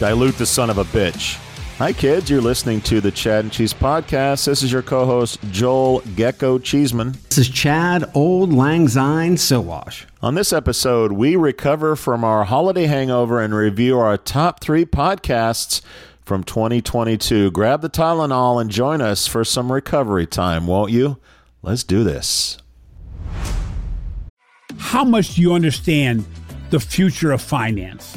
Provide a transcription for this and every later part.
Dilute the son of a bitch. Hi, kids. You're listening to the Chad and Cheese Podcast. This is your co host, Joel Gecko Cheeseman. This is Chad Auld Lang Syne Sowash. On this episode, we recover from our holiday hangover and review our top three podcasts from 2022. Grab the Tylenol and join us for some recovery time, won't you? Let's do this. How much do you understand the future of finance?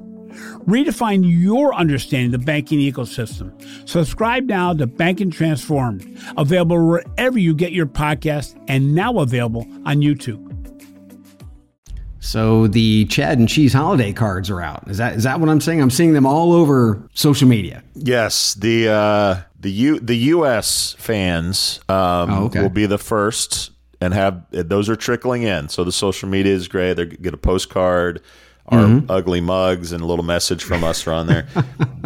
Redefine your understanding of the banking ecosystem. Subscribe now to Banking Transformed, available wherever you get your podcast and now available on YouTube. So the Chad and Cheese holiday cards are out. Is that is that what I'm saying? I'm seeing them all over social media. Yes, the uh, the U the U.S. fans um, Oh, okay. will be the first and have those are trickling in. So the social media is great. They get a postcard. Our Mm-hmm. ugly mugs and a little message from us are on there.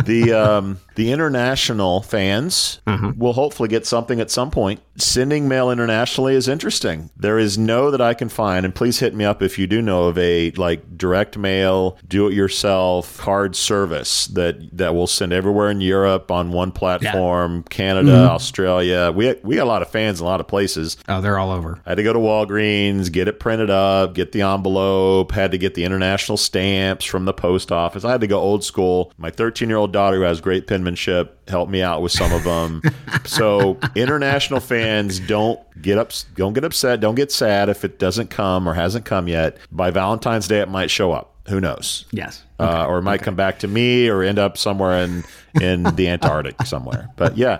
the um, the international fans Uh-huh. will hopefully get something at some point. Sending mail internationally is interesting. There is no that I can find, and please hit me up if you do know of a like direct mail, do it yourself card service that that will send everywhere in Europe on one platform, Canada, Mm-hmm. Australia. We we got a lot of fans in a lot of places. Oh, they're all over. I had to go to Walgreens, get it printed up, get the envelope, had to get the international stamps from the post office. I had to go old school. My 13 year old daughter, who has great penmanship, helped me out with some of them. so international fans don't get up, don't get upset, don't get sad if it doesn't come or hasn't come yet. By Valentine's Day, it might show up. Who knows? Yes. uh, or it might come back to me or end up somewhere in in the Antarctic somewhere. But yeah,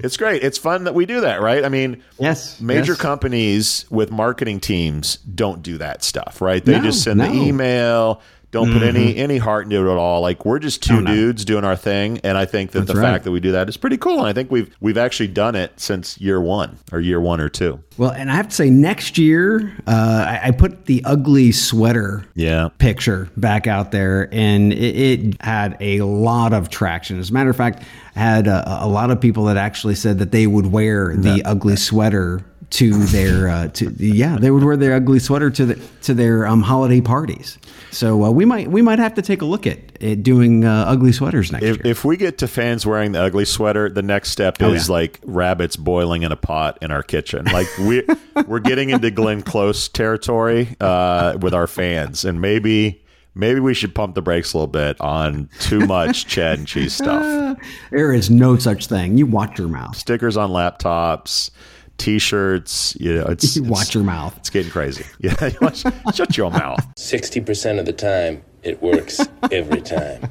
it's great. It's fun that we do that, right? I mean, Yes, major yes. companies with marketing teams don't do that stuff, right? They No, just send the no. Mm-hmm. email. Don't put any any heart into it at all. Like we're just two dudes doing our thing, and I think that That's the right. fact that we do that is pretty cool. And I think we've we've actually done it since year one or year one or two. Well, and I have to say, next year, uh, I, I put the ugly sweater Yeah, picture back out there, and it, it had a lot of traction. As a matter of fact, I had a, a lot of people that actually said that they would wear the ugly sweater to their uh, to yeah they would wear their ugly sweater to the to their um, holiday parties. So uh, we might we might have to take a look at, at doing uh, ugly sweaters next If, year. if we get to fans wearing the ugly sweater, the next step is Oh, yeah. like rabbits boiling in a pot in our kitchen. Like we we're getting into Glenn Close territory uh, with our fans, and maybe maybe we should pump the brakes a little bit on too much Chad and cheese stuff. there is no such thing. You watch your mouth. Stickers on laptops, T-shirts. You know, it's, You it's- watch your mouth. It's getting crazy. Yeah, watch- shut your mouth. 60% of the time, it works every time.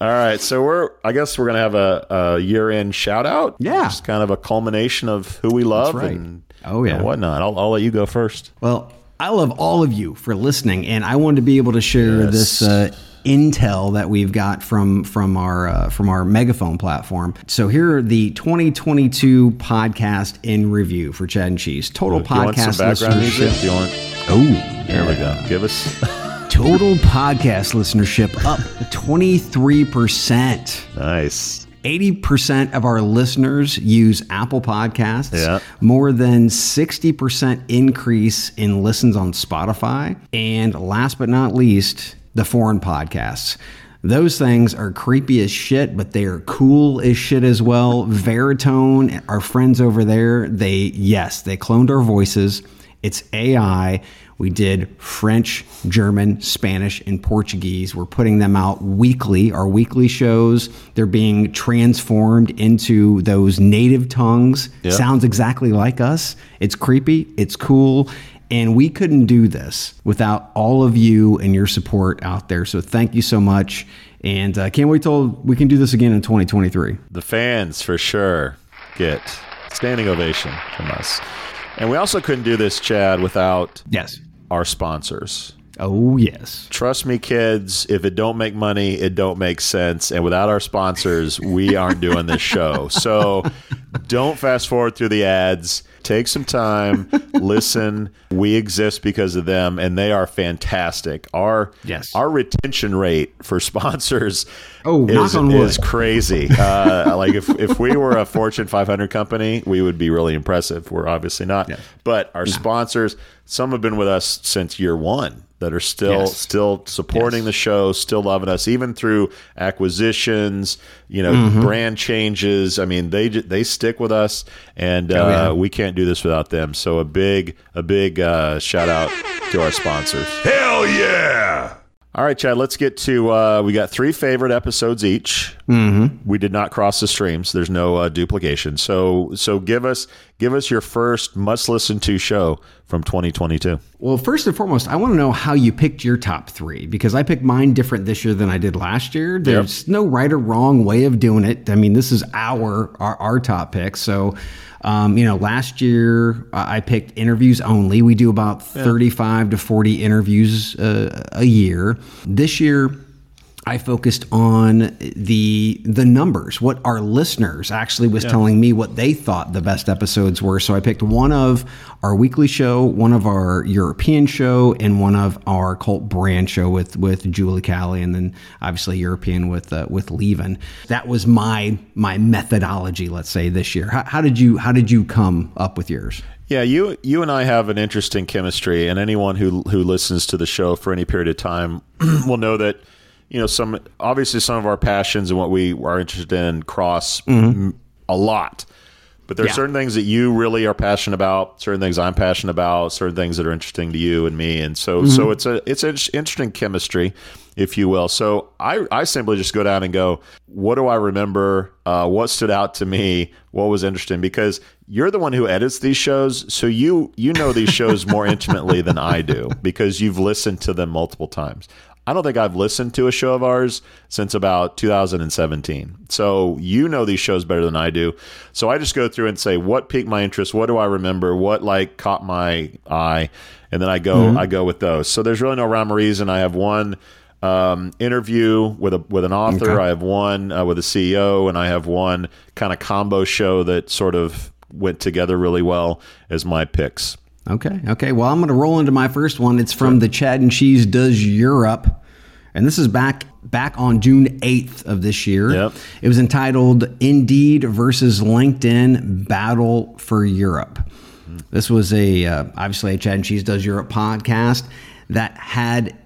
All right, so we're I guess we're gonna have a, a year end shout out. Yeah. just kind of a culmination of who we love right. and Oh, yeah. and whatnot. I'll, I'll let you go first. Well, I love all of you for listening, and I wanted to be able to share Yes. this uh, intel that we've got from from our uh, from our megaphone platform. So here are the 2022 podcast in review for Chad and Cheese. Total Do you want some podcast listenership. Want? Oh, There we go. Give us. Total podcast listenership up 23 percent. nice. 80% of our listeners use Apple Podcasts. Yeah. More than 60% increase in listens on Spotify. And last but not least, the foreign podcasts. Those things are creepy as shit, but they are cool as shit as well. Veritone, our friends over there, they, yes, they cloned our voices It's AI. We did French, German, Spanish, and Portuguese. We're putting them out weekly, our weekly shows. They're being transformed into those native tongues. Yep. Sounds exactly like us. It's creepy, it's cool. And we couldn't do this without all of you and your support out there. So thank you so much. And uh, can't wait till we can do this again in 2023. The fans, for sure, get standing ovation from us. And we also couldn't do this, Chad, without Yes. our sponsors. Oh, yes. Trust me, kids, if it don't make money, it don't make sense. And without our sponsors, we aren't doing this show. So don't fast forward through the ads. Take some time, listen. We exist because of them, and they are fantastic. Our Yes. our retention rate for sponsors Oh, is, is crazy. Uh, like if, if we were a Fortune 500 company, we would be really impressive. We're obviously not. But our sponsors, some have been with us since year one that are still Yes. still supporting Yes. the show, still loving us, even through acquisitions, you know, Mm-hmm. brand changes. I mean, they they stick with us, and uh, Oh, yeah. we can't do this without them. So a big a big uh, shout out to our sponsors. Hell yeah! All right, Chad, let's get to. Uh, we got three favorite episodes each. Mm-hmm. We did not cross the streams. There's no uh, duplication. So, so give us give us your first must listen to show from 2022. Well, first and foremost, I want to know how you picked your top three because I picked mine different this year than I did last year. There's no right or wrong way of doing it. I mean, this is our our, our top pick. So, um, you know, last year uh, I picked interviews only. We do about 35 to 40 interviews uh, a year. This year, I focused on the the numbers, what our listeners actually was telling me what they thought the best episodes were. So I picked one of our weekly show, one of our European show, and one of our cult brand show with with Julie Calli, and then obviously European with uh, with Levin. That was my my methodology, let's say this year. How, how did you how did you come up with yours? Yeah, you you and I have an interesting chemistry, and anyone who who listens to the show for any period of time will know that you know some obviously some of our passions and what we are interested in cross a lot. But there's Yeah. certain things that you really are passionate about, certain things I'm passionate about, certain things that are interesting to you and me, and so so it's a it's an interesting chemistry, if you will. So I I simply just go down and go, what do I remember? Uh, what stood out to me? What was interesting? Because you're the one who edits these shows, so you you know these shows more intimately than I do because you've listened to them multiple times. I don't think I've listened to a show of ours since about 2017. So you know these shows better than I do. So I just go through and say what piqued my interest, what do I remember, what like caught my eye, and then I go I go with those. So there's really no rhyme or reason. I have one um, interview with a with an author. I have one uh, with a CEO, and I have one kind of combo show that sort of went together really well as my picks. Okay. Okay. Well, I'm going to roll into my first one. It's from the Chad and Cheese Does Europe. And this is back back on June 8th of this year. Yep. It was entitled Indeed versus LinkedIn Battle for Europe. This was a uh, obviously a Chad and Cheese Does Europe podcast that had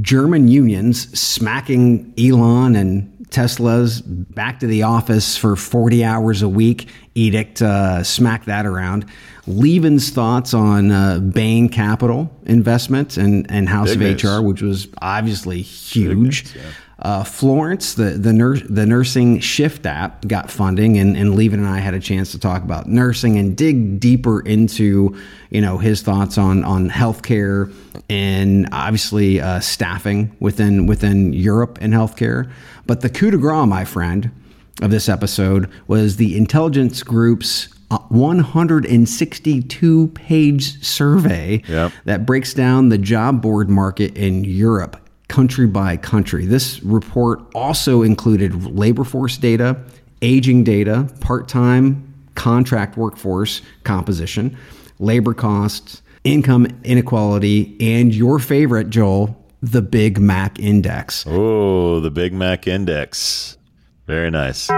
German unions smacking Elon and Tesla's back to the office for 40 hours a week edict, uh, smack that around. Levin's thoughts on uh, Bain Capital investment and, and House Big of news. HR, which was obviously huge. Uh, Florence, the the, nurse, the nursing shift app, got funding, and, and Levin and I had a chance to talk about nursing and dig deeper into you know his thoughts on on healthcare and obviously uh, staffing within within Europe and healthcare. But the coup de grace, my friend, of this episode was the intelligence group's uh, 162 page survey Yep. that breaks down the job board market in Europe country by country. This report also included labor force data, aging data, part time contract workforce composition, labor costs, income inequality, and your favorite, Joel, the Big Mac Index. Oh, the Big Mac Index. Very nice.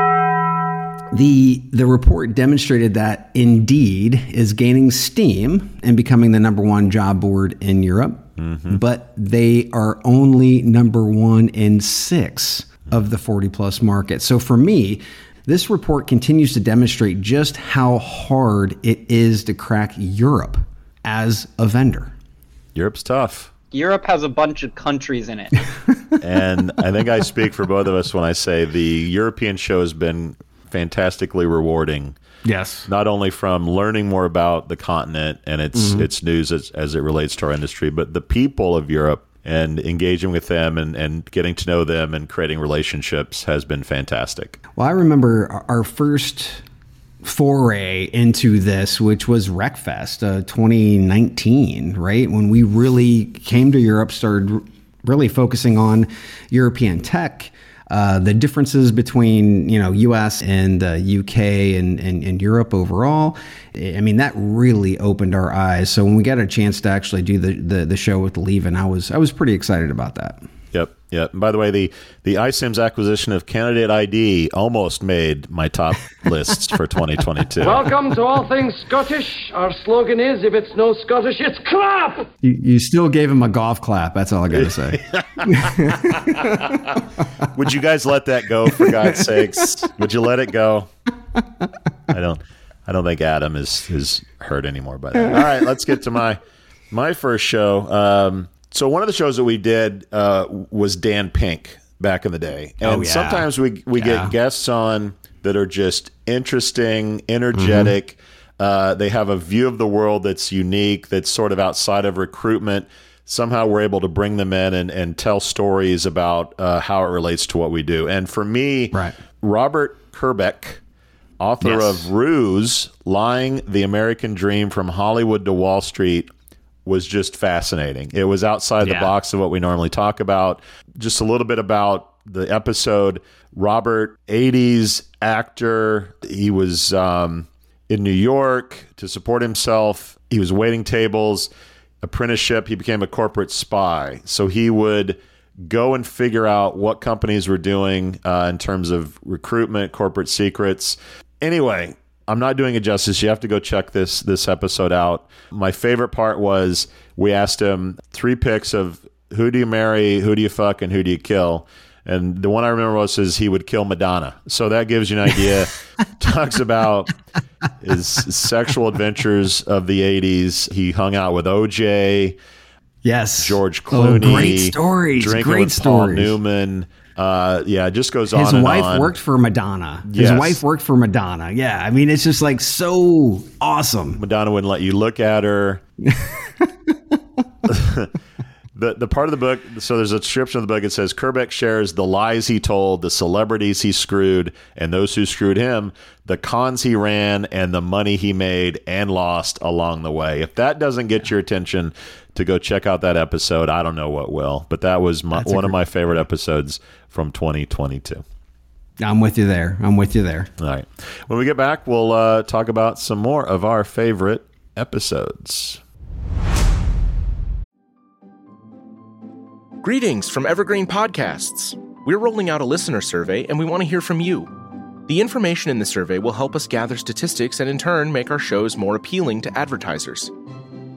The the report demonstrated that Indeed is gaining steam and becoming the number one job board in Europe, Mm-hmm. but they are only number one in six of the 40 plus markets. So for me, this report continues to demonstrate just how hard it is to crack Europe as a vendor? Europe's tough. Europe has a bunch of countries in it. and I think I speak for both of us when I say the European show has been fantastically rewarding. Yes. Not only from learning more about the continent and its Mhm. its news as, as it relates to our industry, but the people of Europe and engaging with them and, and getting to know them and creating relationships has been fantastic. Well, I remember our- our first foray into this, which was RecFest uh, 2019, right? When we really came to Europe, started really focusing on European tech. Uh, the differences between you know U.S. and uh, U.K. And, and, and Europe overall, I mean that really opened our eyes. So when we got a chance to actually do the the, the show with Levin, I was I was pretty excited about that. Yep, yep. And by the way, the the iCIMS acquisition of Candidate ID almost made my top lists for 2022. Welcome to All Things Scottish. Our slogan is if it's no Scottish, it's crap! You, you still gave him a golf clap. That's all I got to say. Would you guys let that go for God's sakes? Would you let it go? I don't I don't think Adam is is hurt anymore by that. All right, let's get to my my first show. Um, so one of the shows that we did uh, was Dan Pink back in the day, and Oh, yeah. sometimes we we Yeah. get guests on that are just interesting, energetic. Uh, they have a view of the world that's unique, that's sort of outside of recruitment. Somehow we're able to bring them in and, and tell stories about uh, how it relates to what we do. And for me, Right. Robert Kerbeck, author Yes. of Ruse, Lying the American Dream from Hollywood to Wall Street, was just fascinating. It was outside the box of what we normally talk about. Just a little bit about the episode. Robert, 80s actor. He was um, in New York to support himself. He was waiting tables, apprenticeship. He became a corporate spy. So he would go and figure out what companies were doing uh, in terms of recruitment, corporate secrets. Anyway, I'm not doing it justice. You have to go check this this episode out. My favorite part was we asked him three picks of who do you marry, who do you fuck, and who do you kill. And the one I remember was is he would kill Madonna. So that gives you an idea. Talks about his sexual adventures of the 80s. He hung out with OJ, Yes, George Oh, Clooney. great stories. Drinking Great with Paul. Newman. Uh, yeah, it just goes on His wife on. worked for Madonna. His wife worked for Madonna. Yeah, I mean, it's just like so awesome. Madonna wouldn't let you look at her. the the part of the book so there's a description of the book it says Kerbeck shares the lies he told, the celebrities he screwed, and those who screwed him, the cons he ran, and the money he made and lost along the way. If that doesn't get your attention to go check out that episode, I don't know what will. But that was my, one of my favorite episodes from 2022. I'm with you there. I'm with you there. All right. When we get back, we'll uh, talk about some more of our favorite episodes. Greetings from Evergreen Podcasts. We're rolling out a listener survey and we want to hear from you. The information in the survey will help us gather statistics and in turn make our shows more appealing to advertisers.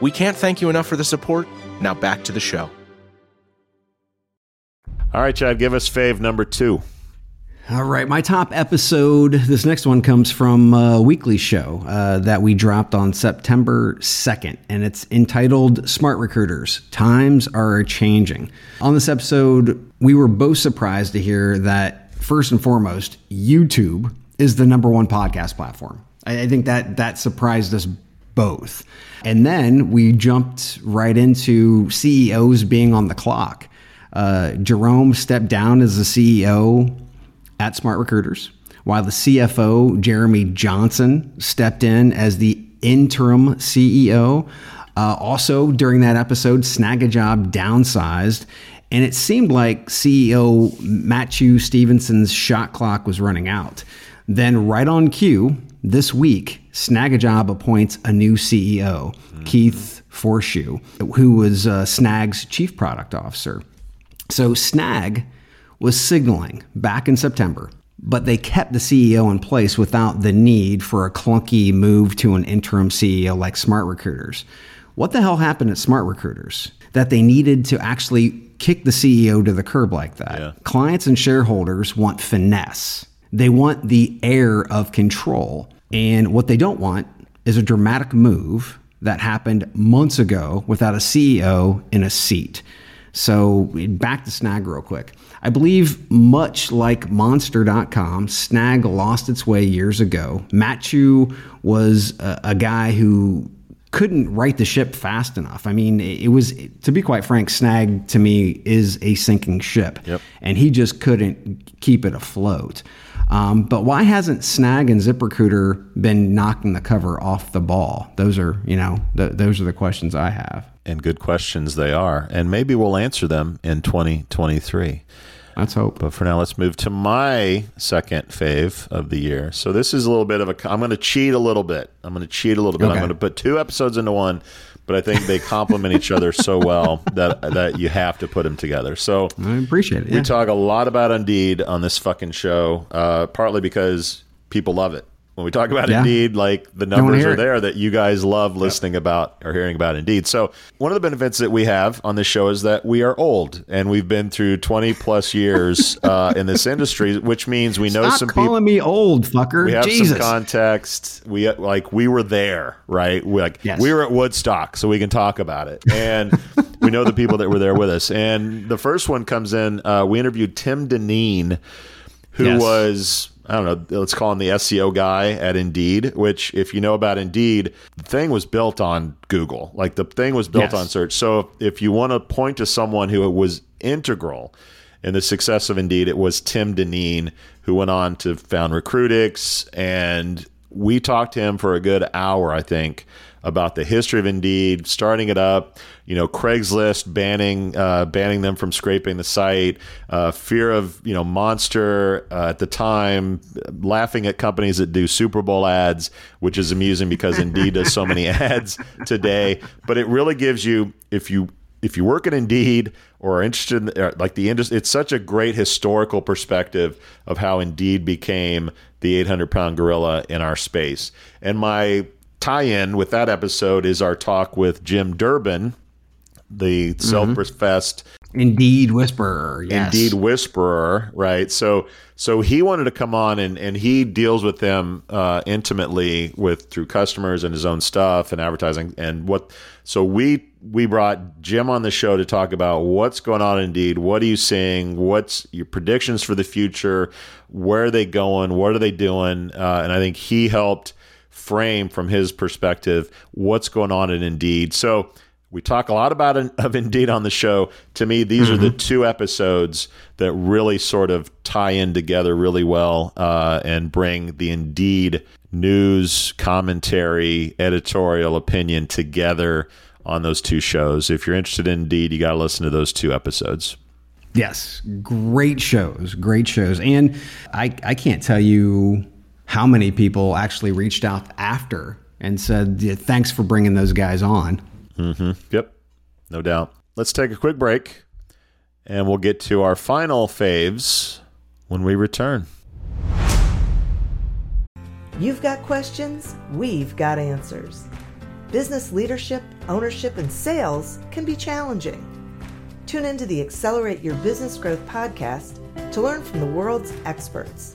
We can't thank you enough for the support. Now back to the show. All right, Chad, give us fave number two. All right, my top episode. This next one comes from a weekly show uh, that we dropped on September 2nd, and it's entitled Smart Recruiters Times Are Changing. On this episode, we were both surprised to hear that, first and foremost, YouTube is the number one podcast platform. I, I think that that surprised us both. And then we jumped right into CEOs being on the clock. Uh, Jerome stepped down as the CEO at Smart Recruiters, while the CFO, Jeremy Johnson, stepped in as the interim CEO. Uh, also, during that episode, Snag a Job downsized, and it seemed like CEO Matthew Stevenson's shot clock was running out. Then, right on cue, this week, Snagajob appoints a new CEO, Keith Forshew, who was uh, Snag's chief product officer. So Snag was signaling back in September, but they kept the CEO in place without the need for a clunky move to an interim CEO like Smart Recruiters. What the hell happened at Smart Recruiters that they needed to actually kick the CEO to the curb like that? Yeah. Clients and shareholders want finesse. They want the air of control. And what they don't want is a dramatic move that happened months ago without a CEO in a seat. So back to Snag real quick. I believe much like Monster.com, Snag lost its way years ago. Matt Chu was a, a guy who couldn't right the ship fast enough. I mean, it was to be quite frank, Snag to me is a sinking ship, Yep. and he just couldn't keep it afloat. Um, but why hasn't Snag and ZipRecruiter been knocking the cover off the ball? Those are, you know, th- those are the questions I have. And good questions they are. And maybe we'll answer them in 2023. Let's hope. But for now, let's move to my second fave of the year. So this is a little bit of a. I'm going to cheat a little bit. I'm going to cheat a little bit. I'm going to put two episodes into one, but I think they complement each other so well that that you have to put them together. So I appreciate it. we talk a lot about Indeed on this fucking show, uh, partly because people love it. When we talk about Yeah. Indeed, like the numbers are it. there that you guys love listening about or hearing about Indeed. So one of the benefits that we have on this show is that we are old and we've been through 20 plus years uh, in this industry, which means we know Stop some people. calling me old, fucker. We have Jesus. some context. We like we were there, right? We like Yes. we were at Woodstock, so we can talk about it, and we know the people that were there with us. And the first one comes in. Uh, we interviewed Tim Dineen, who Yes. was I don't know, let's call him the SEO guy at Indeed. Which, if you know about Indeed, the thing was built on Google. Like the thing was built Yes. on search. So if you want to point to someone who was integral in the success of Indeed, it was Tim Dineen, who went on to found Recruitics. And we talked to him for a good hour, I think, about the history of Indeed, starting it up, you know, Craigslist banning uh, banning them from scraping the site, uh, fear of you know Monster uh, at the time, laughing at companies that do Super Bowl ads, which is amusing because Indeed does so many ads today. But it really gives you if you if you work at Indeed or are interested in or like the industry, it's such a great historical perspective of how Indeed became the 800 pound gorilla in our space. And my tie in with that episode is our talk with Jim Durbin, the self professed Indeed, whisperer. Yes. Indeed whisperer, right? So so he wanted to come on and and he deals with them uh, intimately with through customers and his own stuff and advertising and what. So we we brought Jim on the show to talk about what's going on. Indeed, what are you seeing? What's your predictions for the future? Where are they going? What are they doing? Uh, and I think he helped frame from his perspective what's going on in Indeed. So we talk a lot about of Indeed on the show. To me, these are the two episodes that really sort of tie in together really well uh, and bring the Indeed news, commentary, editorial opinion together on those two shows. If you're interested in Indeed, you got to listen to those two episodes. Yes, great shows, great shows, and I I can't tell you how many people actually reached out after and said yeah, thanks for bringing those guys on. Mm-hmm. Yep, no doubt. Let's take a quick break and we'll get to our final faves when we return. You've got questions, we've got answers. Business leadership, ownership, and sales can be challenging. Tune into the Accelerate Your Business Growth podcast to learn from the world's experts.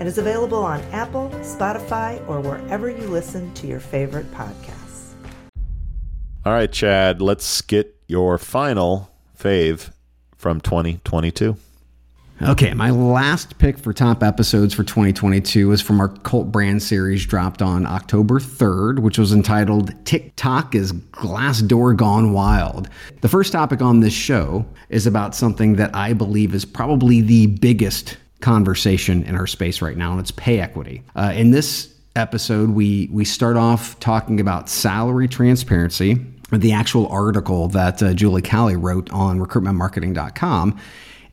and is available on Apple, Spotify, or wherever you listen to your favorite podcasts. All right, Chad, let's get your final fave from 2022. Okay, my last pick for top episodes for 2022 is from our cult brand series dropped on October 3rd, which was entitled TikTok is Glassdoor Gone Wild. The first topic on this show is about something that I believe is probably the biggest conversation in our space right now, and it's pay equity. Uh, in this episode, we we start off talking about salary transparency, the actual article that uh, Julie Calli wrote on recruitmentmarketing.com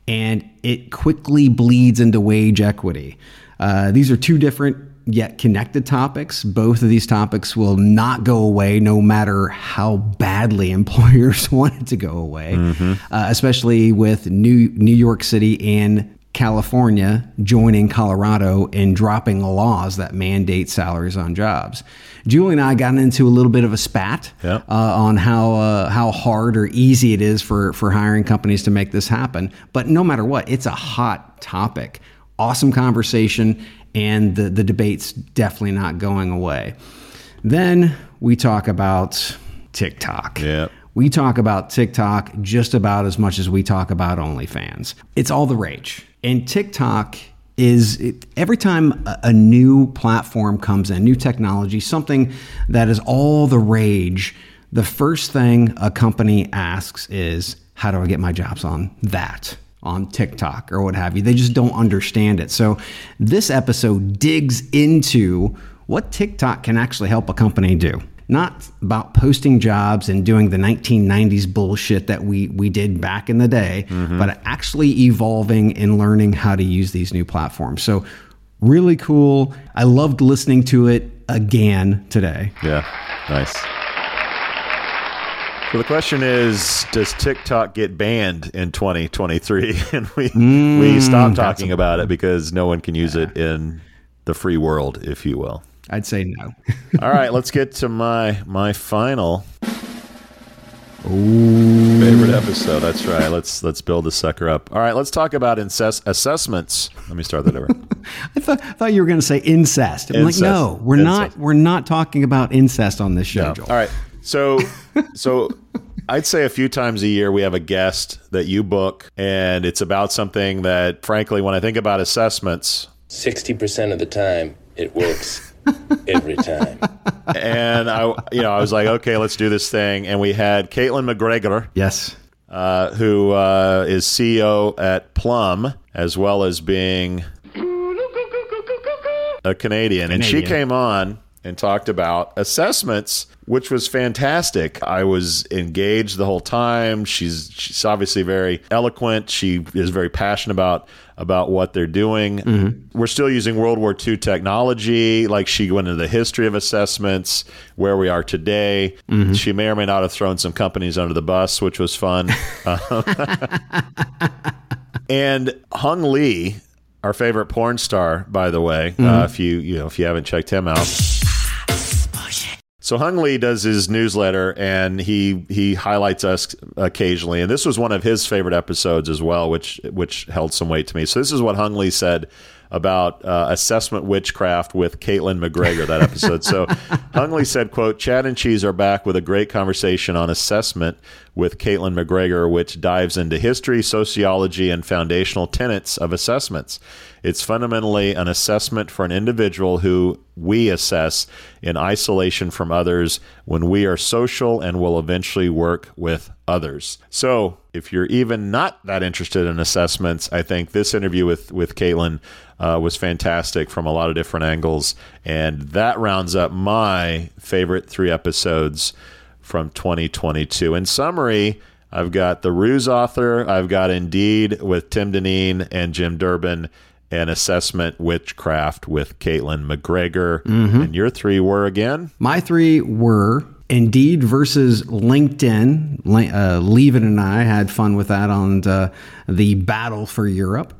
and it quickly bleeds into wage equity. Uh, these are two different yet connected topics. Both of these topics will not go away no matter how badly employers want it to go away, mm-hmm. uh, especially with New, New York City and California joining Colorado and dropping laws that mandate salaries on jobs. Julie and I got into a little bit of a spat uh, on how uh, how hard or easy it is for for hiring companies to make this happen. But no matter what, it's a hot topic. Awesome conversation, and the the debate's definitely not going away. Then we talk about TikTok. Yeah. We talk about TikTok just about as much as we talk about OnlyFans. It's all the rage. And TikTok is it, every time a, a new platform comes in, new technology, something that is all the rage, the first thing a company asks is, how do I get my jobs on that? on TikTok or what have you. They just don't understand it. So, this episode digs into what TikTok can actually help a company do not about posting jobs and doing the 1990s bullshit that we we did back in the day, mm-hmm. but actually evolving and learning how to use these new platforms. So really cool. I loved listening to it again today. Yeah. Nice. So the question is, does TikTok get banned in 2023? and we mm, we stop talking about it because no one can use yeah. it in the free world, if you will. I'd say no. All right, let's get to my my final Ooh. favorite episode. That's right. Let's let's build the sucker up. All right, let's talk about incest assessments. Let me start that over. I thought thought you were going to say incest. I'm incest. like, no, we're incest. not. We're not talking about incest on this show. No. All right. So so I'd say a few times a year we have a guest that you book, and it's about something that, frankly, when I think about assessments, sixty percent of the time it works every time. and I, you know, I was like, okay, let's do this thing. And we had Caitlin MacGregor. Yes. Uh, who uh, is CEO at Plum, as well as being a Canadian. Canadian. And she came on and talked about assessments, which was fantastic. I was engaged the whole time. She's she's obviously very eloquent. She is very passionate about about what they're doing. Mm-hmm. We're still using World War II technology. Like she went into the history of assessments, where we are today. Mm-hmm. She may or may not have thrown some companies under the bus, which was fun. and Hung Lee, our favorite porn star, by the way, mm-hmm. uh, if you you know if you haven't checked him out so Hung Lee does his newsletter and he he highlights us occasionally, and this was one of his favorite episodes as well, which which held some weight to me. So this is what Hung Lee said about uh, assessment witchcraft with Caitlin MacGregor that episode. so Hung Lee said, "quote Chad and Cheese are back with a great conversation on assessment with Caitlin MacGregor, which dives into history, sociology, and foundational tenets of assessments." It's fundamentally an assessment for an individual who we assess in isolation from others when we are social and will eventually work with others. So, if you're even not that interested in assessments, I think this interview with with Caitlin uh, was fantastic from a lot of different angles, and that rounds up my favorite three episodes from 2022. In summary. I've got the Ruse author. I've got Indeed with Tim Dineen and Jim Durbin an assessment witchcraft with Caitlin MacGregor. Mm-hmm. And your three were again? My three were Indeed versus LinkedIn. Uh, Levin and I had fun with that on the, the Battle for Europe.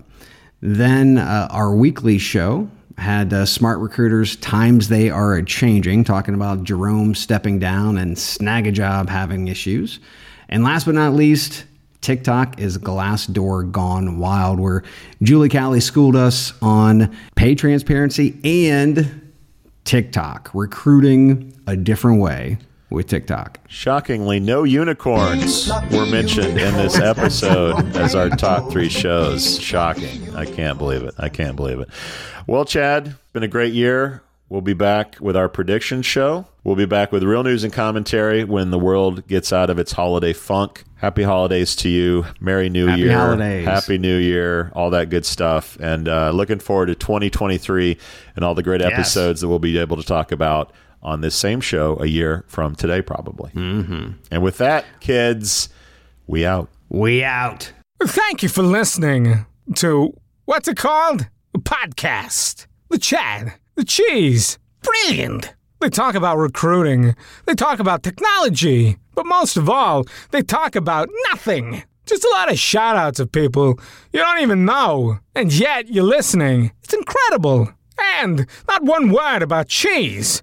Then uh, our weekly show had uh, Smart Recruiters Times They Are Changing, talking about Jerome stepping down and Snagajob having issues. And last but not least, TikTok is Glassdoor gone wild, where Julie Calli schooled us on pay transparency and TikTok, recruiting a different way with TikTok. Shockingly, no unicorns were mentioned in this episode as our top three shows. Shocking. I can't believe it. I can't believe it. Well, Chad, been a great year. We'll be back with our prediction show. We'll be back with real news and commentary when the world gets out of its holiday funk. Happy holidays to you. Merry New Happy Year. holidays. Happy New Year. All that good stuff. And uh, looking forward to 2023 and all the great Yes. episodes that we'll be able to talk about on this same show a year from today, probably. Mm-hmm. And with that, kids, we out. We out. Thank you for listening to what's it called? A podcast. The Chad. The Cheese. Brilliant. They talk about recruiting. They talk about technology. But most of all, they talk about nothing. Just a lot of shout outs of people you don't even know. And yet you're listening. It's incredible. And not one word about cheese.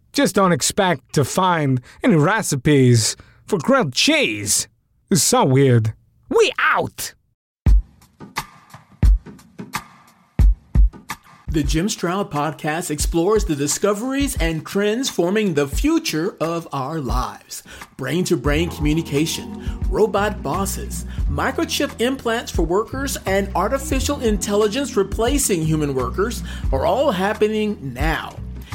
Just don't expect to find any recipes for grilled cheese. It's so weird. We out! The Jim Stroud podcast explores the discoveries and trends forming the future of our lives. Brain to brain communication, robot bosses, microchip implants for workers, and artificial intelligence replacing human workers are all happening now.